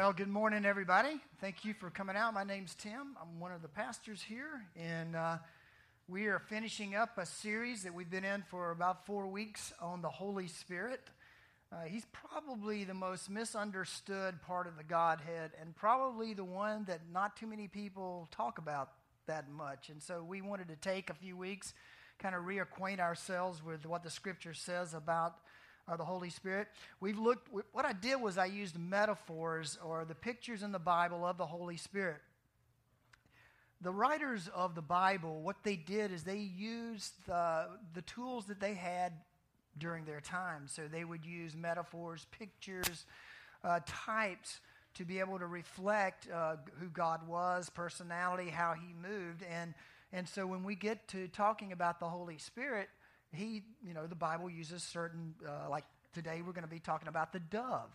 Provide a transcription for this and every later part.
Well, good morning, everybody. Thank you for coming out. My name's Tim. I'm one of the pastors here, and uh, we are finishing up a series that we've been in for about four weeks on the Holy Spirit. Uh, he's probably the most misunderstood part of the Godhead, and probably the one that not too many people talk about that much. And so we wanted to take a few weeks, kind of reacquaint ourselves with what the Scripture says about the Holy Spirit. We've looked, what I did was I used metaphors or the pictures in the Bible of the Holy Spirit. The writers of the Bible, what they did is they used the, the tools that they had during their time. So they would use metaphors, pictures, uh, types to be able to reflect uh, who God was, personality, how He moved. And, and so when we get to talking about the Holy Spirit, he, you know, the Bible uses certain, uh, like today we're going to be talking about the dove.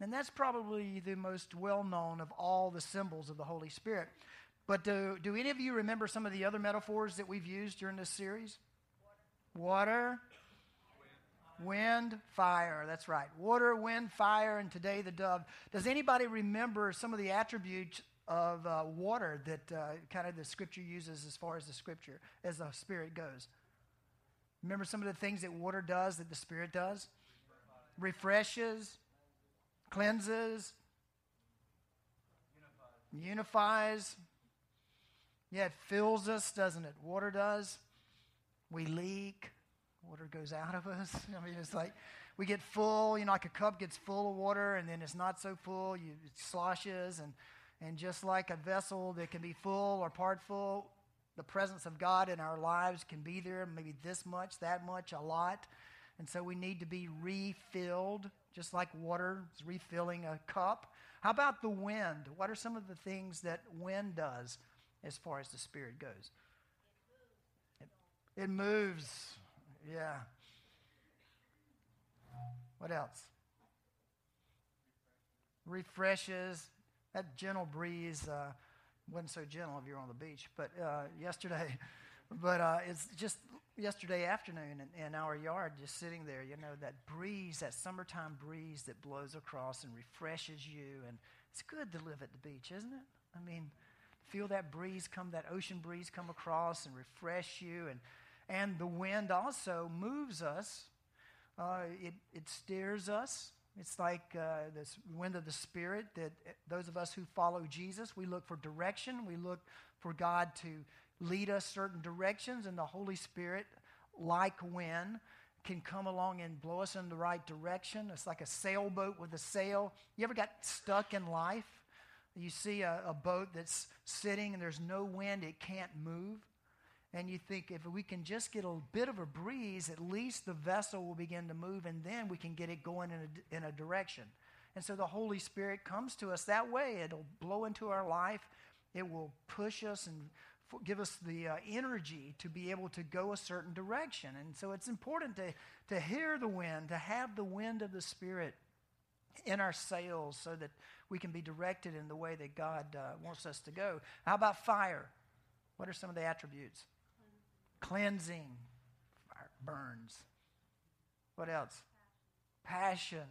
And that's probably the most well known of all the symbols of the Holy Spirit. But do, do any of you remember some of the other metaphors that we've used during this series? Water, wind, fire. That's right. Water, wind, fire, and today the dove. Does anybody remember some of the attributes of uh, water that uh, kind of the scripture uses as far as the scripture, as the spirit goes? Remember some of the things that water does that the Spirit does? Refreshes, cleanses, unifies. Yeah, it fills us, doesn't it? Water does. We leak. Water goes out of us. I mean, it's like we get full, you know, like a cup gets full of water and then it's not so full, you, it sloshes. And, and just like a vessel that can be full or part full, the presence of God in our lives can be there, maybe this much, that much, a lot. And so we need to be refilled, just like water is refilling a cup. How about the wind? What are some of the things that wind does as far as the Spirit goes? It, it moves. Yeah. What else? Refreshes. That gentle breeze. Uh, wasn't so gentle if you're on the beach, but uh, yesterday, but uh, it's just yesterday afternoon in, in, our yard, just sitting there, you know, that breeze, that summertime breeze that blows across and refreshes you. And it's good to live at the beach, isn't it? I mean, feel that breeze come, that ocean breeze come across and refresh you. And, and the wind also moves us, uh, it, it steers us. It's like uh, this wind of the Spirit that uh, those of us who follow Jesus, we look for direction. We look for God to lead us certain directions, and the Holy Spirit, like wind, can come along and blow us in the right direction. It's like a sailboat with a sail. You ever got stuck in life? You see a, a boat that's sitting and there's no wind, it can't move and you think if we can just get a bit of a breeze, at least the vessel will begin to move, and then we can get it going in a, in a direction. And so the Holy Spirit comes to us that way. It'll blow into our life, it will push us and give us the uh, energy to be able to go a certain direction. And so it's important to, to hear the wind, to have the wind of the Spirit in our sails so that we can be directed in the way that God uh, wants us to go. How about fire? What are some of the attributes? Cleansing fire burns. What else? Passion.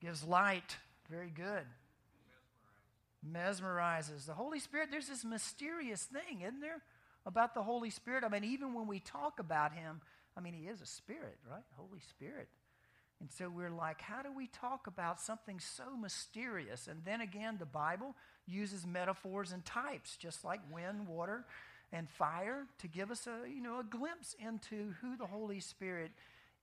Gives light. Very good. Mesmerizes. The Holy Spirit, there's this mysterious thing, isn't there, about the Holy Spirit? I mean, even when we talk about Him, I mean, He is a Spirit, right? Holy Spirit. And so we're like, how do we talk about something so mysterious? And then again, the Bible uses metaphors and types, just like wind, water, and fire to give us a, you know, a glimpse into who the Holy Spirit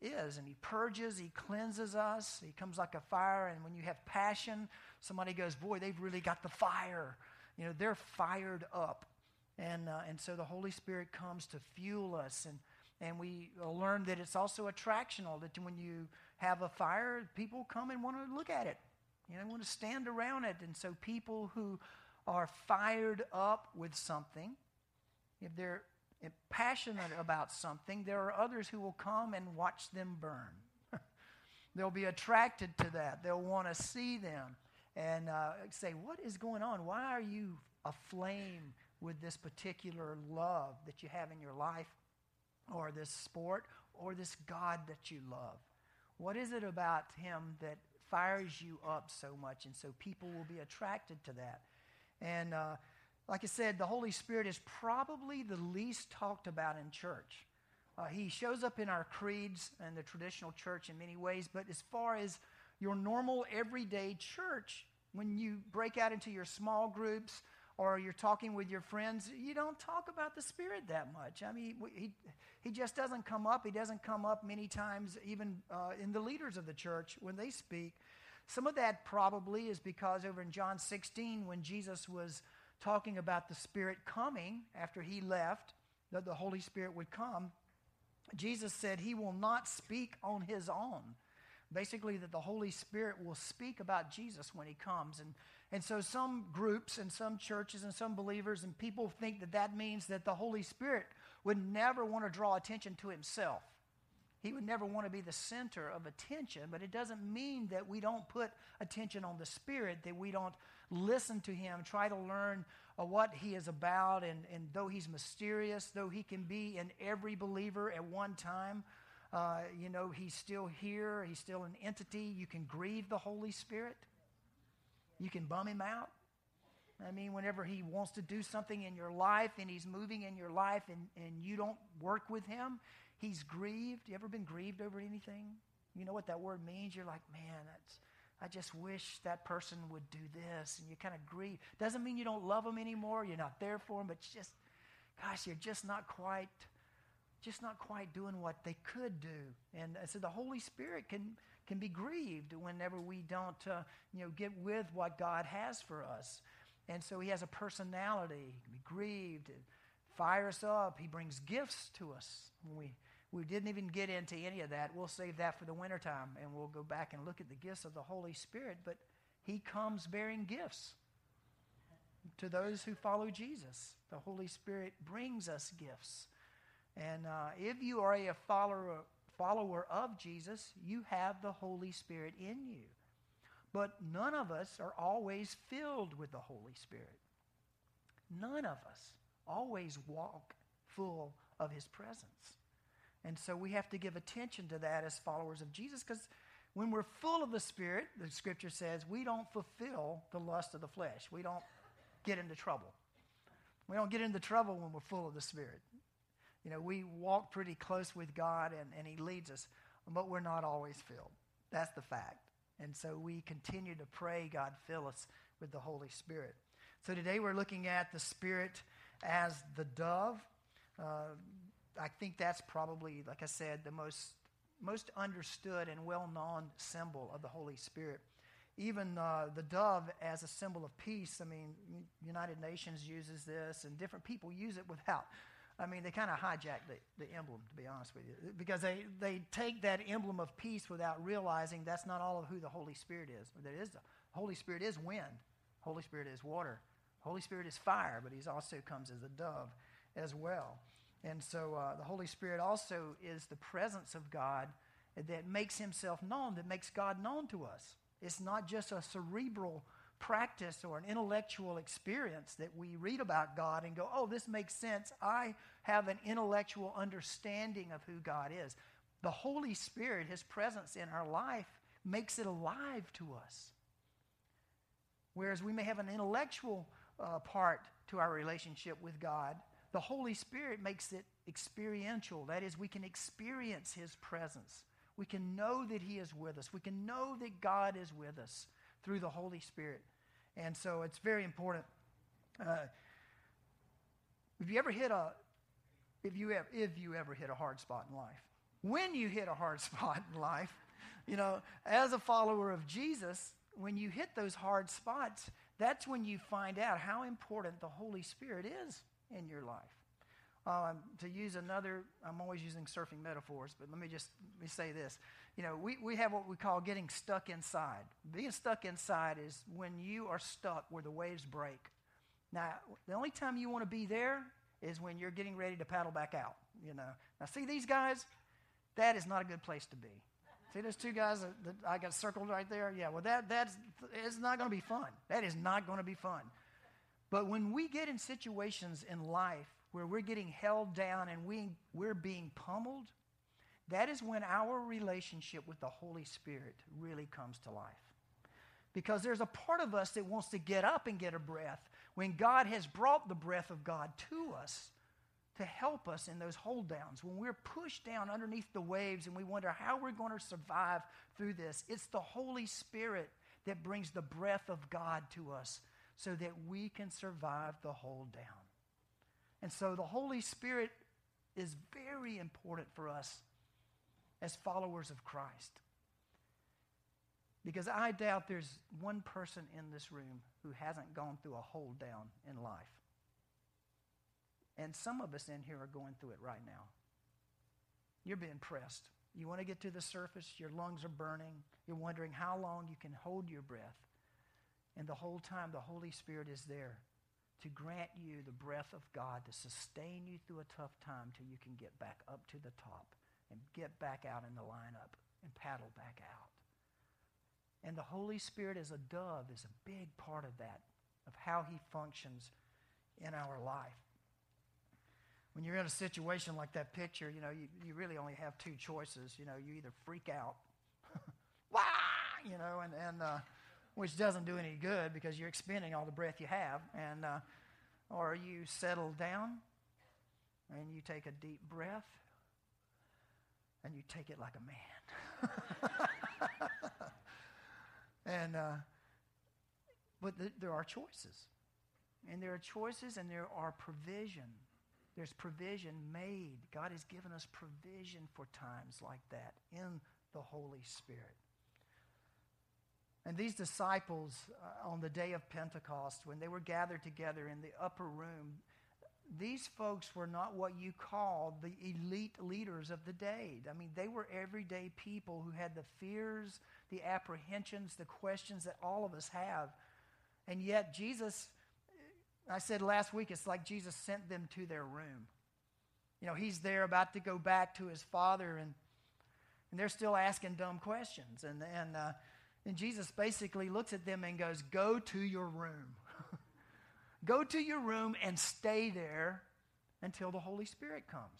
is. And He purges, He cleanses us. He comes like a fire. And when you have passion, somebody goes, Boy, they've really got the fire. You know, they're fired up. And, uh, and so the Holy Spirit comes to fuel us and, And we learn that it's also attractional, that when you have a fire, people come and want to look at it. You know, want to stand around it. And so people who are fired up with something, if they're passionate about something, there are others who will come and watch them burn. They'll be attracted to that. They'll want to see them and uh, say, What is going on? Why are you aflame with this particular love that you have in your life, or this sport, or this God that you love? What is it about Him that fires you up so much? And so people will be attracted to that. And uh, like I said, the Holy Spirit is probably the least talked about in church. Uh, he shows up in our creeds and the traditional church in many ways, but as far as your normal everyday church, when you break out into your small groups or you're talking with your friends, you don't talk about the Spirit that much. I mean, he, he just doesn't come up. He doesn't come up many times, even uh, in the leaders of the church when they speak. Some of that probably is because over in John 16, when Jesus was talking about the Spirit coming after he left, that the Holy Spirit would come, Jesus said he will not speak on his own. Basically, that the Holy Spirit will speak about Jesus when he comes. And, and so, some groups and some churches and some believers and people think that that means that the Holy Spirit would never want to draw attention to himself. He would never want to be the center of attention, but it doesn't mean that we don't put attention on the Spirit, that we don't listen to Him, try to learn uh, what He is about. And, and though He's mysterious, though He can be in every believer at one time, uh, you know, He's still here, He's still an entity. You can grieve the Holy Spirit, you can bum Him out. I mean, whenever He wants to do something in your life and He's moving in your life and, and you don't work with Him, He's grieved. You ever been grieved over anything? You know what that word means? You're like, man, that's, I just wish that person would do this. And you kind of grieve. Doesn't mean you don't love them anymore. You're not there for them, but just, gosh, you're just not quite, just not quite doing what they could do. And so the Holy Spirit can, can be grieved whenever we don't, uh, you know, get with what God has for us. And so he has a personality. He can be grieved. Fire us up. He brings gifts to us when we we didn't even get into any of that. We'll save that for the wintertime and we'll go back and look at the gifts of the Holy Spirit. But He comes bearing gifts to those who follow Jesus. The Holy Spirit brings us gifts. And uh, if you are a follower, follower of Jesus, you have the Holy Spirit in you. But none of us are always filled with the Holy Spirit. None of us always walk full of His presence. And so we have to give attention to that as followers of Jesus because when we're full of the Spirit, the scripture says, we don't fulfill the lust of the flesh. We don't get into trouble. We don't get into trouble when we're full of the Spirit. You know, we walk pretty close with God and, and He leads us, but we're not always filled. That's the fact. And so we continue to pray, God, fill us with the Holy Spirit. So today we're looking at the Spirit as the dove. Uh, I think that's probably, like I said, the most, most understood and well known symbol of the Holy Spirit. Even uh, the dove as a symbol of peace. I mean, United Nations uses this, and different people use it without. I mean, they kind of hijack the, the emblem, to be honest with you, because they, they take that emblem of peace without realizing that's not all of who the Holy Spirit is. That is the Holy Spirit is wind. Holy Spirit is water. Holy Spirit is fire, but He also comes as a dove as well. And so uh, the Holy Spirit also is the presence of God that makes himself known, that makes God known to us. It's not just a cerebral practice or an intellectual experience that we read about God and go, oh, this makes sense. I have an intellectual understanding of who God is. The Holy Spirit, his presence in our life, makes it alive to us. Whereas we may have an intellectual uh, part to our relationship with God, the Holy Spirit makes it experiential. That is, we can experience His presence. We can know that He is with us. We can know that God is with us through the Holy Spirit. And so it's very important. Uh, if you ever hit a, if you ever, if you ever hit a hard spot in life, when you hit a hard spot in life, you know, as a follower of Jesus, when you hit those hard spots, that's when you find out how important the Holy Spirit is in your life. Um, to use another, I'm always using surfing metaphors, but let me just let me say this. You know, we, we have what we call getting stuck inside. Being stuck inside is when you are stuck where the waves break. Now, the only time you want to be there is when you're getting ready to paddle back out. You know. Now, see these guys? That is not a good place to be. See those two guys that, that I got circled right there? Yeah. Well, that that's it's not going to be fun. That is not going to be fun. But when we get in situations in life where we're getting held down and we, we're being pummeled, that is when our relationship with the Holy Spirit really comes to life. Because there's a part of us that wants to get up and get a breath when God has brought the breath of God to us to help us in those hold downs. When we're pushed down underneath the waves and we wonder how we're going to survive through this, it's the Holy Spirit that brings the breath of God to us so that we can survive the hold down. And so the Holy Spirit is very important for us as followers of Christ. Because I doubt there's one person in this room who hasn't gone through a hold down in life. And some of us in here are going through it right now. You're being pressed. You want to get to the surface, your lungs are burning, you're wondering how long you can hold your breath. And the whole time, the Holy Spirit is there to grant you the breath of God to sustain you through a tough time till you can get back up to the top and get back out in the lineup and paddle back out. And the Holy Spirit as a dove is a big part of that, of how he functions in our life. When you're in a situation like that picture, you know, you, you really only have two choices. You know, you either freak out, wah, you know, and, and uh, which doesn't do any good because you're expending all the breath you have. And, uh, or you settle down and you take a deep breath and you take it like a man. and, uh, but th- there are choices. And there are choices and there are provision. There's provision made. God has given us provision for times like that in the Holy Spirit. And these disciples, uh, on the day of Pentecost, when they were gathered together in the upper room, these folks were not what you call the elite leaders of the day. I mean, they were everyday people who had the fears, the apprehensions, the questions that all of us have. And yet, Jesus, I said last week, it's like Jesus sent them to their room. You know, he's there about to go back to his father, and, and they're still asking dumb questions. And, and, uh, and Jesus basically looks at them and goes, Go to your room. go to your room and stay there until the Holy Spirit comes.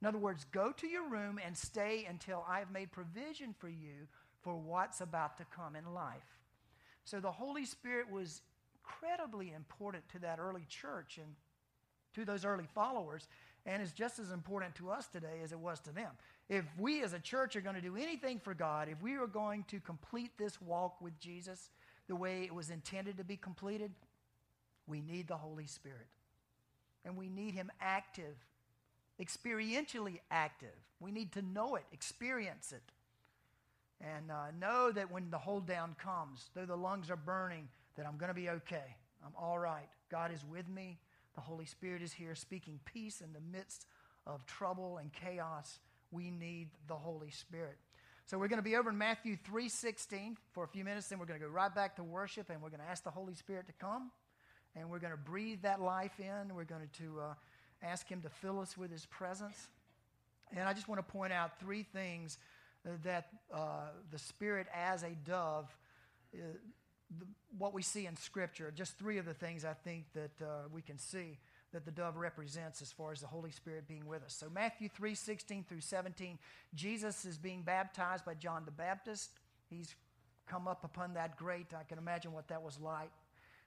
In other words, go to your room and stay until I have made provision for you for what's about to come in life. So the Holy Spirit was incredibly important to that early church and to those early followers and is just as important to us today as it was to them. If we as a church are going to do anything for God, if we are going to complete this walk with Jesus the way it was intended to be completed, we need the Holy Spirit. And we need Him active, experientially active. We need to know it, experience it, and uh, know that when the hold down comes, though the lungs are burning, that I'm going to be okay. I'm all right. God is with me. The Holy Spirit is here speaking peace in the midst of trouble and chaos. We need the Holy Spirit. So we're going to be over in Matthew 3:16 for a few minutes then we're going to go right back to worship and we're going to ask the Holy Spirit to come and we're going to breathe that life in. We're going to uh, ask him to fill us with his presence. And I just want to point out three things that uh, the Spirit as a dove uh, the, what we see in Scripture. Just three of the things I think that uh, we can see that the dove represents as far as the Holy Spirit being with us. So Matthew 3, 16 through 17, Jesus is being baptized by John the Baptist. He's come up upon that great, I can imagine what that was like,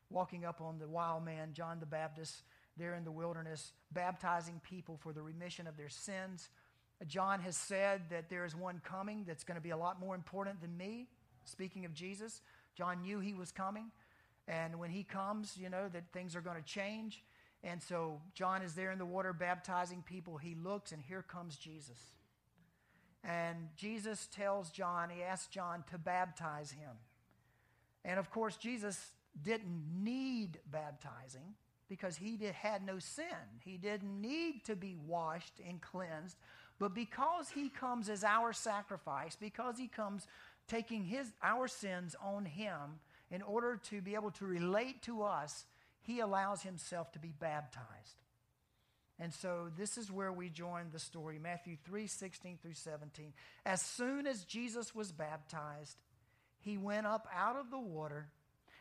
walking up on the wild man, John the Baptist, there in the wilderness, baptizing people for the remission of their sins. John has said that there is one coming that's going to be a lot more important than me, speaking of Jesus. John knew he was coming. And when he comes, you know, that things are going to change. And so John is there in the water baptizing people. He looks, and here comes Jesus. And Jesus tells John, he asks John to baptize him. And of course, Jesus didn't need baptizing because he did, had no sin. He didn't need to be washed and cleansed. But because he comes as our sacrifice, because he comes taking his, our sins on him in order to be able to relate to us, he allows himself to be baptized. And so this is where we join the story Matthew 3 16 through 17. As soon as Jesus was baptized, he went up out of the water.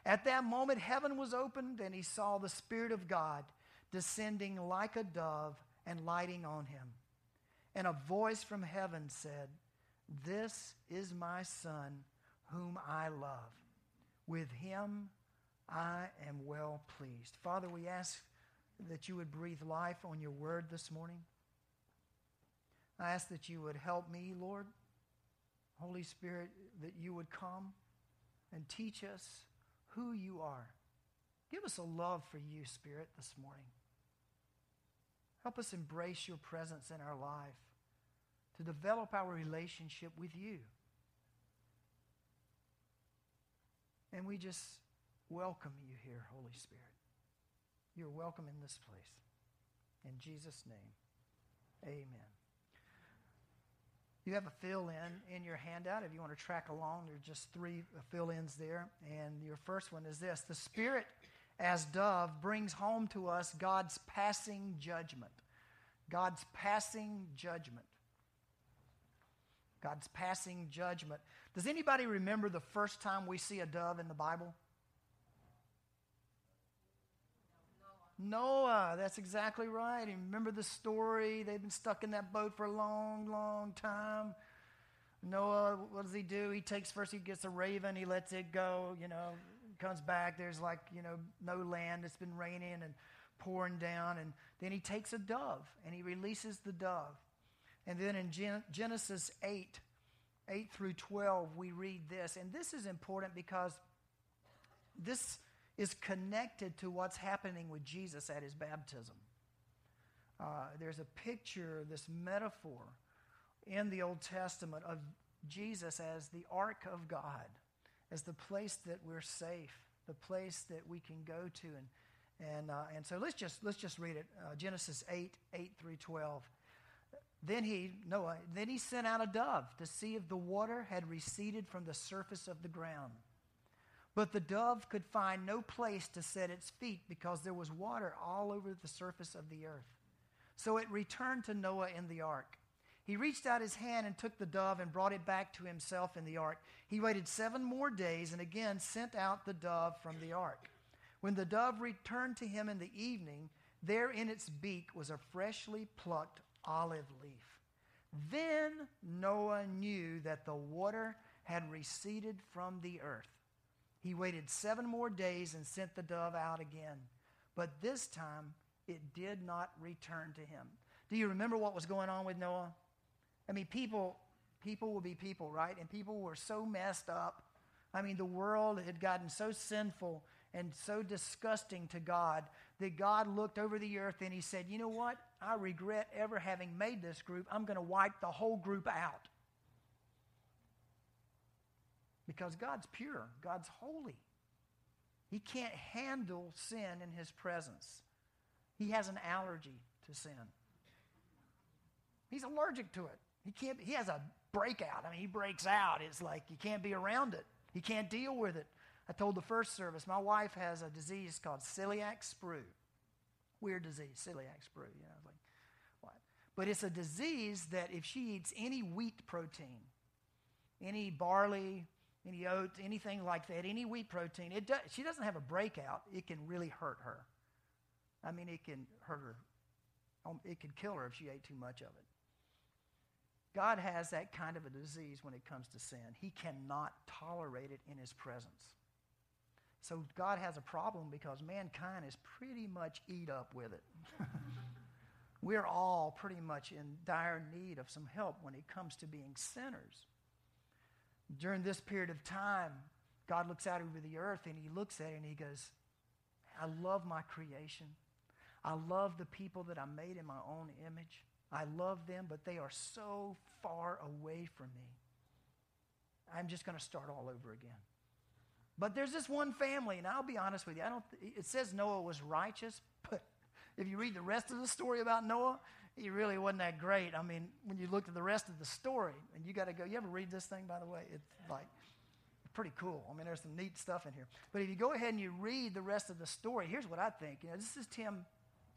At that moment, heaven was opened, and he saw the Spirit of God descending like a dove and lighting on him. And a voice from heaven said, This is my Son, whom I love. With him I am well pleased. Father, we ask that you would breathe life on your word this morning. I ask that you would help me, Lord. Holy Spirit, that you would come and teach us who you are. Give us a love for you, Spirit, this morning. Help us embrace your presence in our life to develop our relationship with you. And we just welcome you here, Holy Spirit. You're welcome in this place. In Jesus' name, amen. You have a fill in in your handout. If you want to track along, there are just three fill ins there. And your first one is this The Spirit, as dove, brings home to us God's passing judgment. God's passing judgment. God's passing judgment. Does anybody remember the first time we see a dove in the Bible? Noah, that's exactly right. Remember the story? They've been stuck in that boat for a long, long time. Noah, what does he do? He takes first, he gets a raven, he lets it go, you know, comes back. There's like, you know, no land. It's been raining and pouring down. And then he takes a dove and he releases the dove. And then in Gen- Genesis 8, 8 through 12, we read this. And this is important because this is connected to what's happening with Jesus at his baptism. Uh, there's a picture, this metaphor in the Old Testament of Jesus as the ark of God, as the place that we're safe, the place that we can go to. And, and, uh, and so let's just, let's just read it uh, Genesis 8 8 through 12. Then he, Noah, then he sent out a dove to see if the water had receded from the surface of the ground. But the dove could find no place to set its feet because there was water all over the surface of the earth. So it returned to Noah in the ark. He reached out his hand and took the dove and brought it back to himself in the ark. He waited seven more days and again sent out the dove from the ark. When the dove returned to him in the evening, there in its beak was a freshly plucked olive leaf. Then Noah knew that the water had receded from the earth. He waited seven more days and sent the dove out again. But this time it did not return to him. Do you remember what was going on with Noah? I mean, people, people will be people, right? And people were so messed up. I mean, the world had gotten so sinful and so disgusting to God that God looked over the earth and he said, You know what? I regret ever having made this group. I'm going to wipe the whole group out. Because God's pure, God's holy. He can't handle sin in his presence. He has an allergy to sin. He's allergic to it. He can't he has a breakout. I mean, he breaks out. It's like you can't be around it. He can't deal with it. I told the first service, my wife has a disease called celiac sprue. Weird disease, celiac sprue. You know, like, what? But it's a disease that if she eats any wheat protein, any barley, any oats, anything like that, any wheat protein, it does, she doesn't have a breakout. It can really hurt her. I mean, it can hurt her. Um, it could kill her if she ate too much of it. God has that kind of a disease when it comes to sin. He cannot tolerate it in his presence. So God has a problem because mankind is pretty much eat up with it. We're all pretty much in dire need of some help when it comes to being sinners. During this period of time, God looks out over the earth and he looks at it and he goes, I love my creation. I love the people that I made in my own image. I love them, but they are so far away from me. I'm just going to start all over again. But there's this one family, and I'll be honest with you. I don't. It says Noah was righteous, but if you read the rest of the story about Noah, he really wasn't that great. I mean, when you look at the rest of the story, and you got to go. You ever read this thing, by the way? It's like pretty cool. I mean, there's some neat stuff in here. But if you go ahead and you read the rest of the story, here's what I think. You know, this is Tim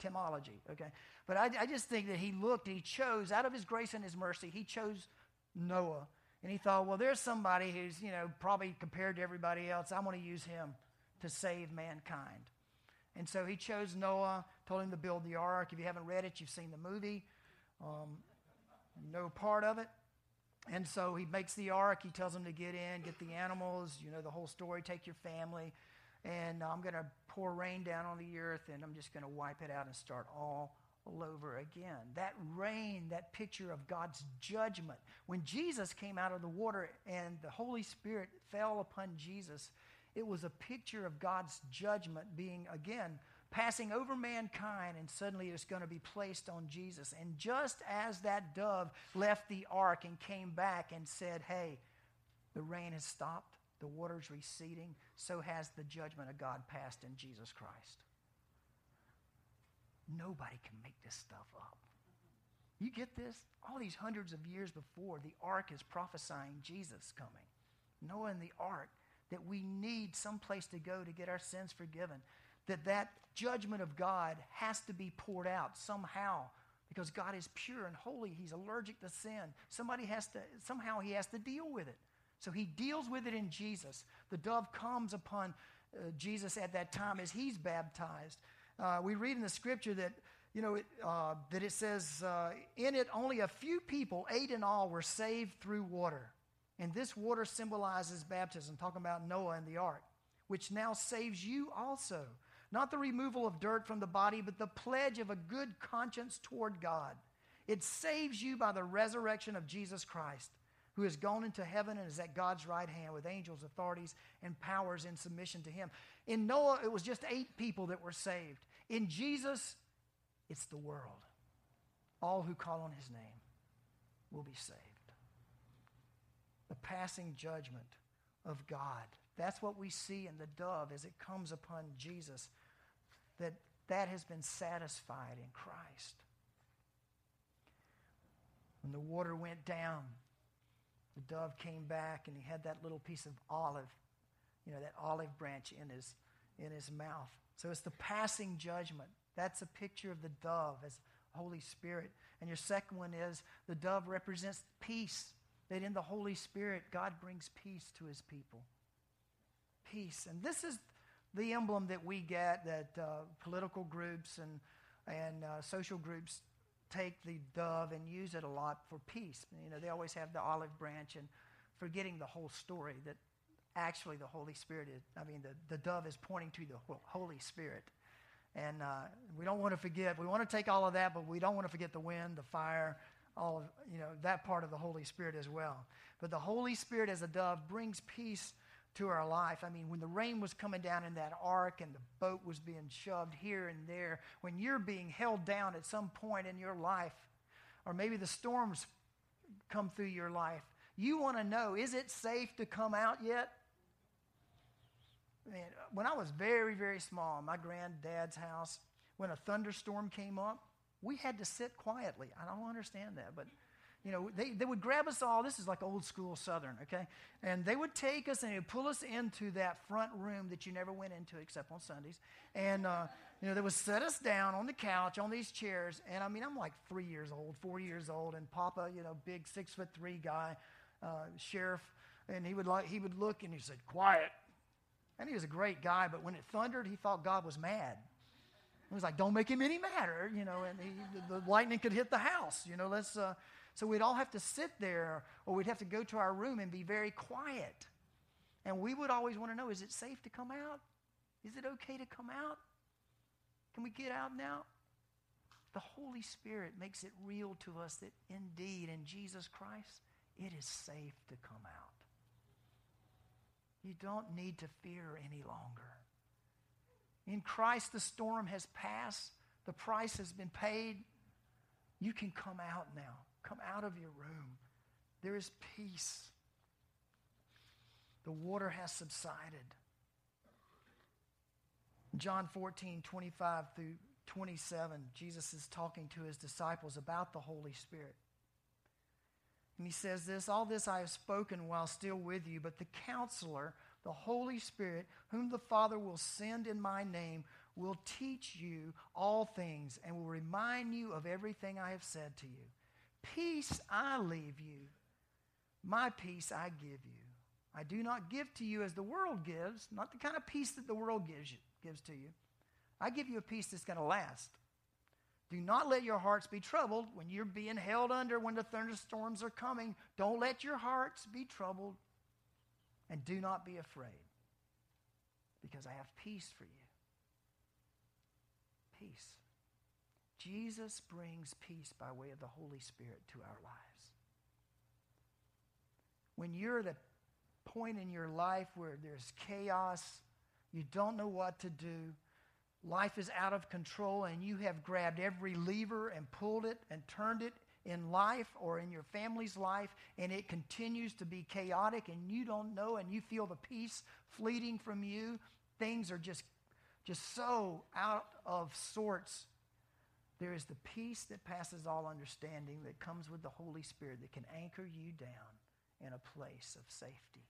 Timology, okay? But I, I just think that he looked, he chose, out of his grace and his mercy, he chose Noah. And he thought, well, there's somebody who's, you know, probably compared to everybody else. I'm going to use him to save mankind. And so he chose Noah, told him to build the ark. If you haven't read it, you've seen the movie. Um, no part of it. And so he makes the ark. He tells him to get in, get the animals, you know, the whole story, take your family. And I'm going to pour rain down on the earth and I'm just going to wipe it out and start all over again. That rain, that picture of God's judgment. When Jesus came out of the water and the Holy Spirit fell upon Jesus, it was a picture of God's judgment being, again, passing over mankind, and suddenly it's going to be placed on Jesus. And just as that dove left the ark and came back and said, Hey, the rain has stopped, the water's receding, so has the judgment of God passed in Jesus Christ. Nobody can make this stuff up. You get this? All these hundreds of years before, the ark is prophesying Jesus coming. Noah and the ark, that we need some place to go to get our sins forgiven that that judgment of God has to be poured out somehow because God is pure and holy. He's allergic to sin. Somebody has to, somehow he has to deal with it. So he deals with it in Jesus. The dove comes upon uh, Jesus at that time as he's baptized. Uh, we read in the scripture that, you know, it, uh, that it says, uh, in it only a few people, eight in all, were saved through water. And this water symbolizes baptism, talking about Noah and the ark, which now saves you also not the removal of dirt from the body, but the pledge of a good conscience toward God. It saves you by the resurrection of Jesus Christ, who has gone into heaven and is at God's right hand with angels, authorities, and powers in submission to him. In Noah, it was just eight people that were saved. In Jesus, it's the world. All who call on his name will be saved. The passing judgment of God that's what we see in the dove as it comes upon Jesus, that that has been satisfied in Christ. When the water went down, the dove came back and he had that little piece of olive, you know, that olive branch in his, in his mouth. So it's the passing judgment. That's a picture of the dove as Holy Spirit. And your second one is the dove represents peace, that in the Holy Spirit, God brings peace to his people peace. And this is the emblem that we get that uh, political groups and, and uh, social groups take the dove and use it a lot for peace. You know, they always have the olive branch and forgetting the whole story that actually the Holy Spirit is, I mean, the, the dove is pointing to the Holy Spirit. And uh, we don't want to forget, we want to take all of that, but we don't want to forget the wind, the fire, all of, you know, that part of the Holy Spirit as well. But the Holy Spirit as a dove brings peace to our life. I mean, when the rain was coming down in that ark and the boat was being shoved here and there, when you're being held down at some point in your life, or maybe the storms come through your life, you want to know is it safe to come out yet? Man, when I was very, very small, my granddad's house, when a thunderstorm came up, we had to sit quietly. I don't understand that, but you know, they, they would grab us all. This is like old school Southern, okay? And they would take us and they would pull us into that front room that you never went into except on Sundays. And, uh, you know, they would set us down on the couch on these chairs. And I mean, I'm like three years old, four years old. And Papa, you know, big six foot three guy, uh, sheriff. And he would, like, he would look and he said, quiet. And he was a great guy, but when it thundered, he thought God was mad. He was like, don't make him any madder, you know, and he, the, the lightning could hit the house. You know, let's, uh, so we'd all have to sit there or we'd have to go to our room and be very quiet. And we would always want to know is it safe to come out? Is it okay to come out? Can we get out now? The Holy Spirit makes it real to us that indeed in Jesus Christ, it is safe to come out. You don't need to fear any longer. In Christ, the storm has passed, the price has been paid. You can come out now. Come out of your room. There is peace. The water has subsided. John 14, 25 through 27, Jesus is talking to his disciples about the Holy Spirit. And he says this All this I have spoken while still with you, but the counselor, the Holy Spirit, whom the Father will send in my name, will teach you all things and will remind you of everything I have said to you. Peace I leave you, my peace I give you. I do not give to you as the world gives, not the kind of peace that the world gives, you, gives to you. I give you a peace that's going to last. Do not let your hearts be troubled when you're being held under, when the thunderstorms are coming. Don't let your hearts be troubled. And do not be afraid, because I have peace for you. Peace. Jesus brings peace by way of the Holy Spirit to our lives. When you're at a point in your life where there's chaos, you don't know what to do, life is out of control, and you have grabbed every lever and pulled it and turned it in life or in your family's life, and it continues to be chaotic, and you don't know, and you feel the peace fleeting from you, things are just, just so out of sorts. There is the peace that passes all understanding that comes with the Holy Spirit that can anchor you down in a place of safety.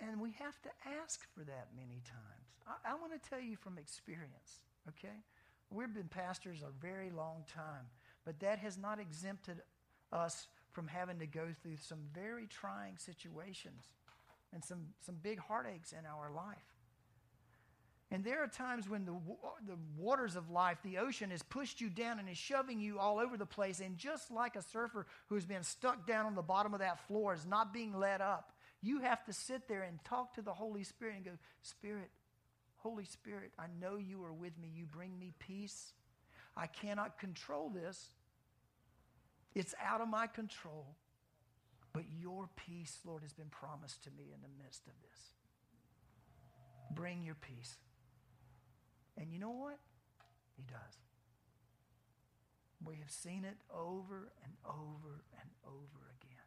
And we have to ask for that many times. I, I want to tell you from experience, okay? We've been pastors a very long time, but that has not exempted us from having to go through some very trying situations and some, some big heartaches in our life. And there are times when the, the waters of life, the ocean, has pushed you down and is shoving you all over the place. And just like a surfer who's been stuck down on the bottom of that floor is not being let up, you have to sit there and talk to the Holy Spirit and go, Spirit, Holy Spirit, I know you are with me. You bring me peace. I cannot control this, it's out of my control. But your peace, Lord, has been promised to me in the midst of this. Bring your peace. And you know what? He does. We have seen it over and over and over again.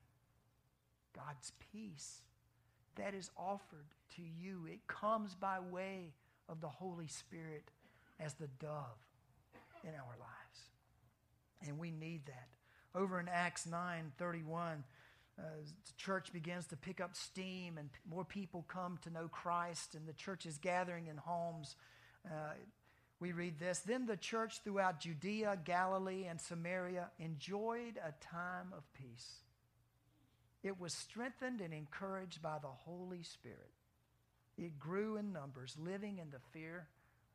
God's peace that is offered to you. It comes by way of the Holy Spirit as the dove in our lives. And we need that. Over in Acts 9 31, uh, the church begins to pick up steam and more people come to know Christ, and the church is gathering in homes. Uh, we read this Then the church throughout Judea, Galilee, and Samaria enjoyed a time of peace. It was strengthened and encouraged by the Holy Spirit. It grew in numbers, living in the fear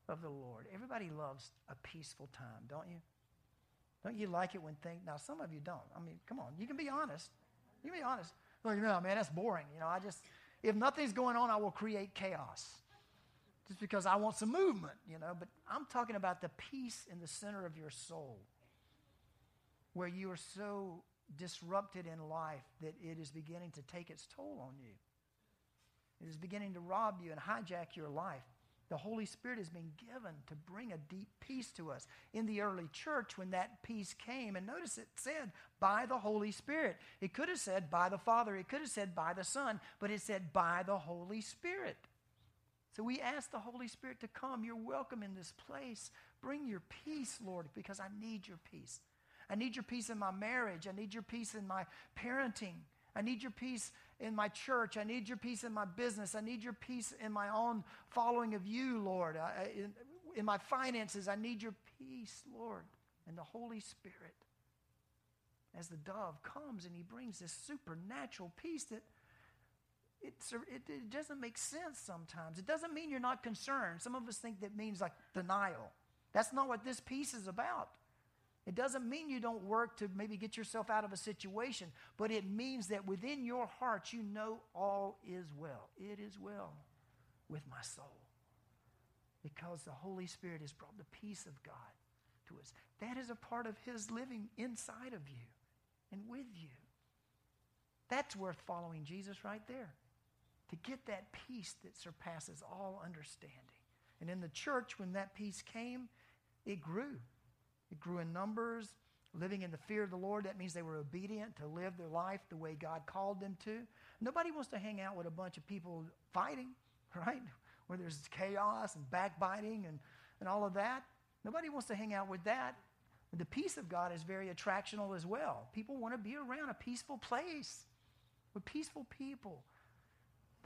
of the Lord. Everybody loves a peaceful time, don't you? Don't you like it when things, now some of you don't. I mean, come on, you can be honest. You can be honest. Like, no, man, that's boring. You know, I just, if nothing's going on, I will create chaos. Just because I want some movement, you know. But I'm talking about the peace in the center of your soul where you are so disrupted in life that it is beginning to take its toll on you. It is beginning to rob you and hijack your life. The Holy Spirit has been given to bring a deep peace to us. In the early church, when that peace came, and notice it said by the Holy Spirit. It could have said by the Father, it could have said by the Son, but it said by the Holy Spirit. So we ask the Holy Spirit to come. You're welcome in this place. Bring your peace, Lord, because I need your peace. I need your peace in my marriage. I need your peace in my parenting. I need your peace in my church. I need your peace in my business. I need your peace in my own following of you, Lord. I, in, in my finances, I need your peace, Lord. And the Holy Spirit, as the dove comes and he brings this supernatural peace that it, it, it doesn't make sense sometimes. It doesn't mean you're not concerned. Some of us think that means like denial. That's not what this peace is about. It doesn't mean you don't work to maybe get yourself out of a situation, but it means that within your heart you know all is well. It is well with my soul. Because the Holy Spirit has brought the peace of God to us. That is a part of His living inside of you and with you. That's worth following Jesus right there. To get that peace that surpasses all understanding. And in the church, when that peace came, it grew. It grew in numbers, living in the fear of the Lord. That means they were obedient to live their life the way God called them to. Nobody wants to hang out with a bunch of people fighting. right? Where there's chaos and backbiting and, and all of that. Nobody wants to hang out with that. The peace of God is very attractional as well. People want to be around a peaceful place with peaceful people.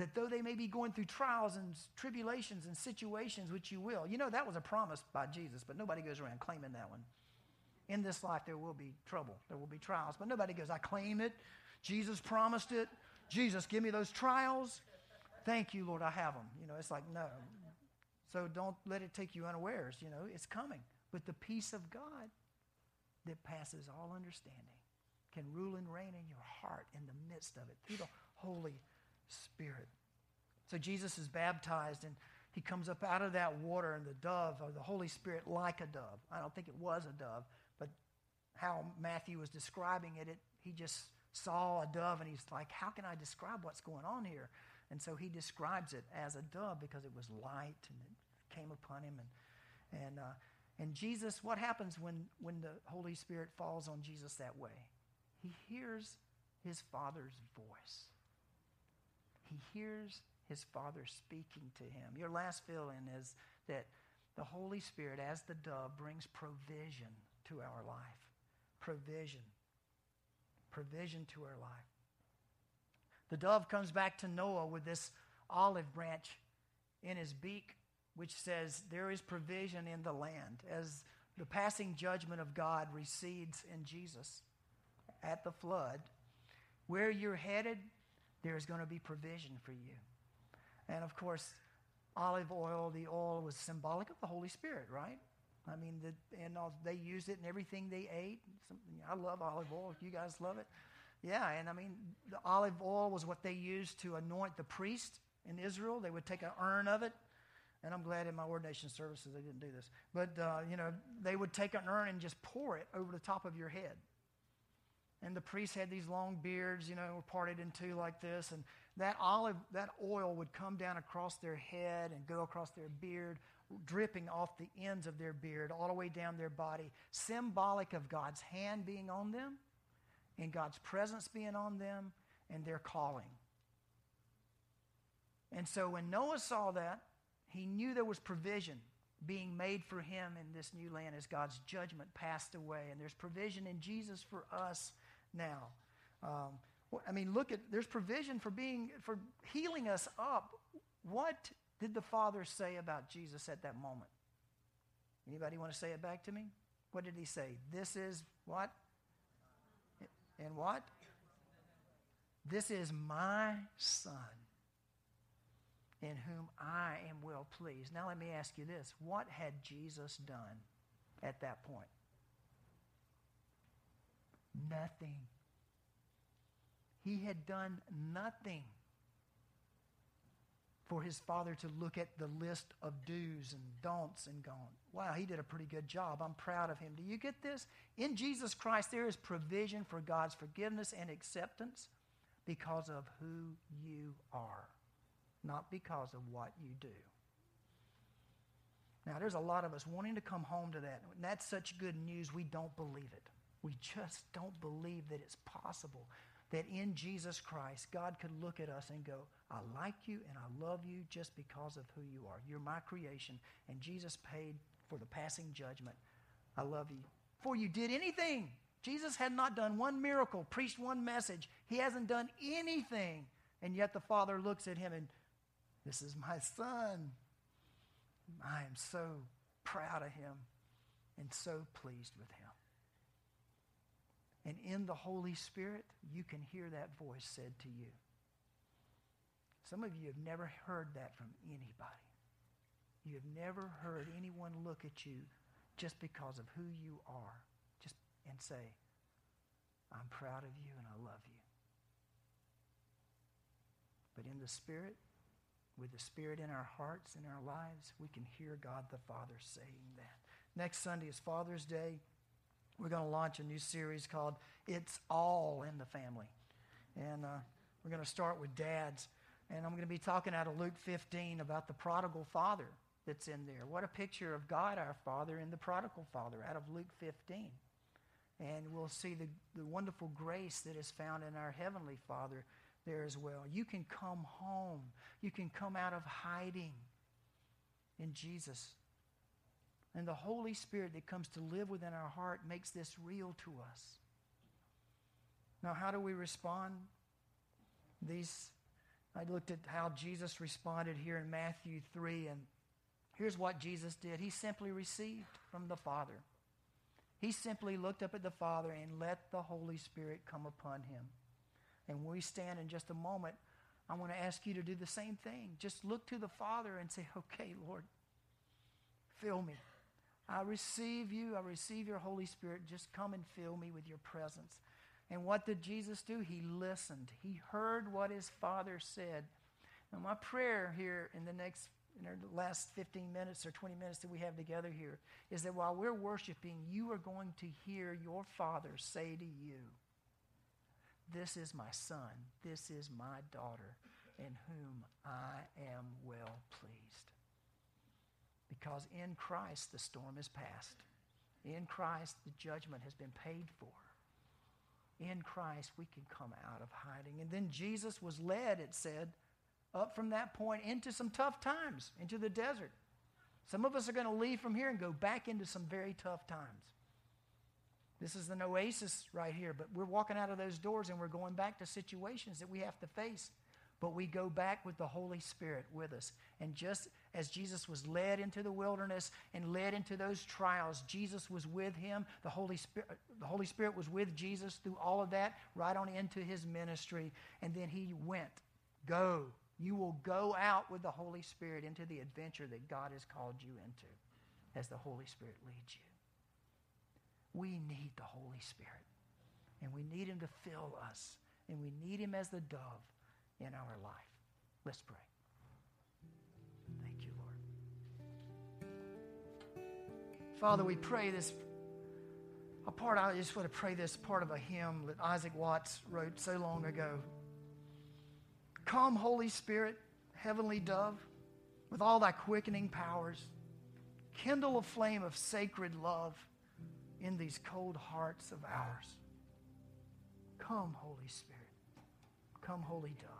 That though they may be going through trials and tribulations and situations, which you will, you know, that was a promise by Jesus, but nobody goes around claiming that one. In this life, there will be trouble, there will be trials, but nobody goes, I claim it. Jesus promised it. Jesus, give me those trials. Thank you, Lord, I have them. You know, it's like, no. So don't let it take you unawares. You know, it's coming. But the peace of God that passes all understanding can rule and reign in your heart in the midst of it through the Holy Spirit. So Jesus is baptized and he comes up out of that water and the dove or the Holy Spirit like a dove. I don't think it was a dove, but how Matthew was describing it, it he just saw a dove and he's like, How can I describe what's going on here? And so he describes it as a dove because it was light and it came upon him. And, and, uh, and Jesus, what happens when, when the Holy Spirit falls on Jesus that way? He hears his Father's voice. He hears his Father speaking to him. Your last fill in is that the Holy Spirit, as the dove, brings provision to our life. Provision provision to our life. The dove comes back to Noah with this olive branch in his beak, which says, There is provision in the land. As the passing judgment of God recedes in Jesus at the flood, where you're headed, there's going to be provision for you. And of course, olive oil, the oil was symbolic of the Holy Spirit, right? I mean, the, and all, they used it in everything they ate. I love olive oil. You guys love it? Yeah, and I mean, the olive oil was what they used to anoint the priest in Israel. They would take an urn of it, and I'm glad in my ordination services they didn't do this. But, uh, you know, they would take an urn and just pour it over the top of your head. And the priests had these long beards, you know, were parted in two like this. And that olive, that oil would come down across their head and go across their beard dripping off the ends of their beard all the way down their body, symbolic of God's hand being on them and God's presence being on them and their calling. And so when Noah saw that, he knew there was provision being made for him in this new land as God's judgment passed away. And there's provision in Jesus for us now. Um, I mean, look at there's provision for being for healing us up. What did the Father say about Jesus at that moment? Anybody want to say it back to me? What did he say? This is what? And what? This is my Son in whom I am well pleased. Now let me ask you this. What had Jesus done at that point? Nothing. He had done nothing for his father to look at the list of do's and don'ts and gone, wow, he did a pretty good job. I'm proud of him. Do you get this? In Jesus Christ, there is provision for God's forgiveness and acceptance because of who you are, not because of what you do. Now, there's a lot of us wanting to come home to that. And that's such good news, we don't believe it. We just don't believe that it's possible that in Jesus Christ, God could look at us and go, I like you and I love you just because of who you are. You're my creation, and Jesus paid for the passing judgment. I love you. Before you did anything, Jesus had not done one miracle, preached one message. He hasn't done anything. And yet the Father looks at him and, This is my son. I am so proud of him and so pleased with him. And in the Holy Spirit, you can hear that voice said to you. Some of you have never heard that from anybody. You have never heard anyone look at you just because of who you are just and say, I'm proud of you and I love you. But in the Spirit, with the Spirit in our hearts and our lives, we can hear God the Father saying that. Next Sunday is Father's Day we're going to launch a new series called It's All in the Family. And uh, we're going to start with dads. And I'm going to be talking out of Luke 15 about the prodigal father that's in there. What a picture of God our Father and the prodigal father out of Luke 15. And we'll see the, the wonderful grace that is found in our Heavenly Father there as well. You can come home. You can come out of hiding in Jesus. And the Holy Spirit that comes to live within our heart makes this real to us. Now, how do we respond? These, I looked at how Jesus responded here in Matthew 3, and here's what Jesus did. He simply received from the Father. He simply looked up at the Father and let the Holy Spirit come upon him. And when we stand in just a moment, I want to ask you to do the same thing. Just look to the Father and say, Okay, Lord, fill me. I receive you. I receive your Holy Spirit. Just come and fill me with your presence. And what did Jesus do? He listened. He heard what his Father said. Now, my prayer here in the next in the last 15 minutes or 20 minutes that we have together here is that while we're worshiping, you are going to hear your Father say to you, This is my son, this is my daughter, in whom I am well pleased. Because in Christ the storm is past. In Christ the judgment has been paid for. In Christ we can come out of hiding. And then Jesus was led, it said, up from that point into some tough times, into the desert. Some of us are going to leave from here and go back into some very tough times. This is an oasis right here, but we're walking out of those doors and we're going back to situations that we have to face. But we go back with the Holy Spirit with us. And just as Jesus was led into the wilderness and led into those trials, Jesus was with him. The Holy Spirit, the Holy Spirit was with Jesus through all of that, right on into his ministry. And then he went, Go, you will go out with the Holy Spirit into the adventure that God has called you into as the Holy Spirit leads you. We need the Holy Spirit, and we need Him to fill us, and we need Him as the dove in our life. Let's pray. Thank you, Lord. Father, we pray this. A part, I just want to pray this part of a hymn that Isaac Watts wrote so long ago. Come, Holy Spirit, heavenly dove, with all thy quickening powers. Kindle a flame of sacred love in these cold hearts of ours. Come, Holy Spirit. Come, Holy Dove.